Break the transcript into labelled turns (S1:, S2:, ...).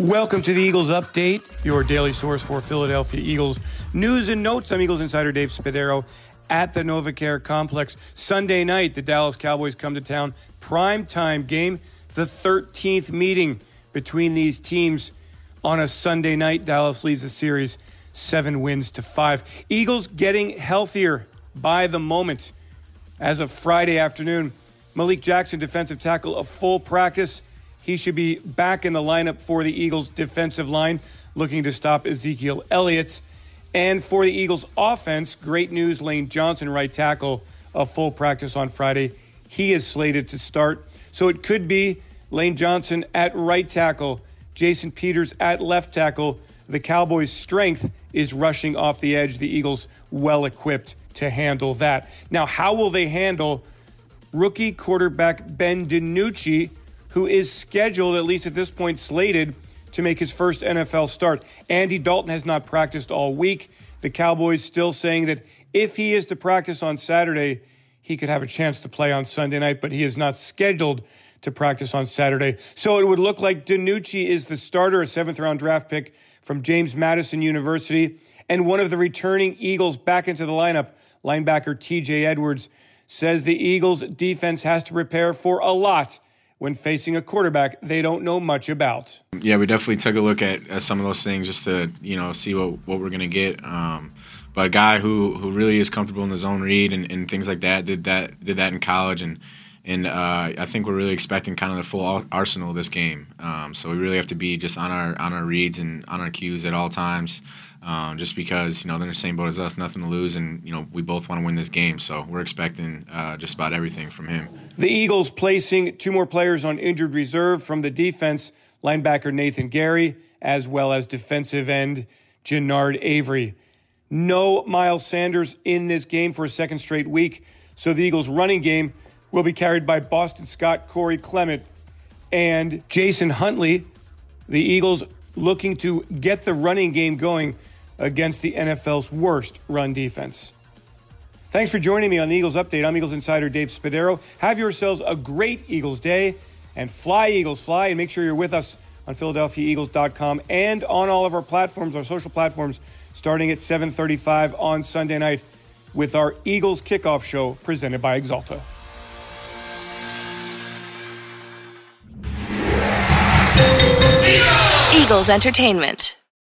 S1: Welcome to the Eagles Update, your daily source for Philadelphia Eagles news and notes. I'm Eagles insider Dave Spadaro at the NovaCare Complex. Sunday night, the Dallas Cowboys come to town. Prime time game, the 13th meeting between these teams on a Sunday night. Dallas leads the series seven wins to five. Eagles getting healthier by the moment. As of Friday afternoon, Malik Jackson, defensive tackle, a full practice. He should be back in the lineup for the Eagles' defensive line, looking to stop Ezekiel Elliott. And for the Eagles' offense, great news Lane Johnson, right tackle, a full practice on Friday. He is slated to start. So it could be Lane Johnson at right tackle, Jason Peters at left tackle. The Cowboys' strength is rushing off the edge. The Eagles well equipped to handle that. Now, how will they handle rookie quarterback Ben DiNucci? Who is scheduled, at least at this point, slated to make his first NFL start. Andy Dalton has not practiced all week. The Cowboys still saying that if he is to practice on Saturday, he could have a chance to play on Sunday night, but he is not scheduled to practice on Saturday. So it would look like DiNucci is the starter, a seventh round draft pick from James Madison University, and one of the returning Eagles back into the lineup. Linebacker TJ Edwards says the Eagles defense has to prepare for a lot when facing a quarterback they don't know much about.
S2: Yeah, we definitely took a look at, at some of those things just to you know see what what we're gonna get. Um, but a guy who who really is comfortable in the zone read and, and things like that did that did that in college and. And uh, I think we're really expecting kind of the full arsenal this game. Um, so we really have to be just on our on our reads and on our cues at all times um, just because you know they're in the same boat as us, nothing to lose, and you know we both want to win this game. So we're expecting uh, just about everything from him.
S1: The Eagles placing two more players on injured reserve from the defense: linebacker Nathan Gerry, as well as defensive end Genard Avery. No Miles Sanders in this game for a second straight week, so the Eagles' running game will be carried by Boston Scott, Corey Clement, and Jason Huntley. The Eagles looking to get the running game going against the NFL's worst run defense. Thanks for joining me on the Eagles Update. I'm Eagles Insider Dave Spadaro. Have yourselves a great Eagles day and fly, Eagles, fly. And make sure you're with us on PhiladelphiaEagles.com and on all of our platforms, our social platforms, starting at 7:35 on Sunday night with our Eagles kickoff show presented by Axalta.
S3: Eagles Entertainment.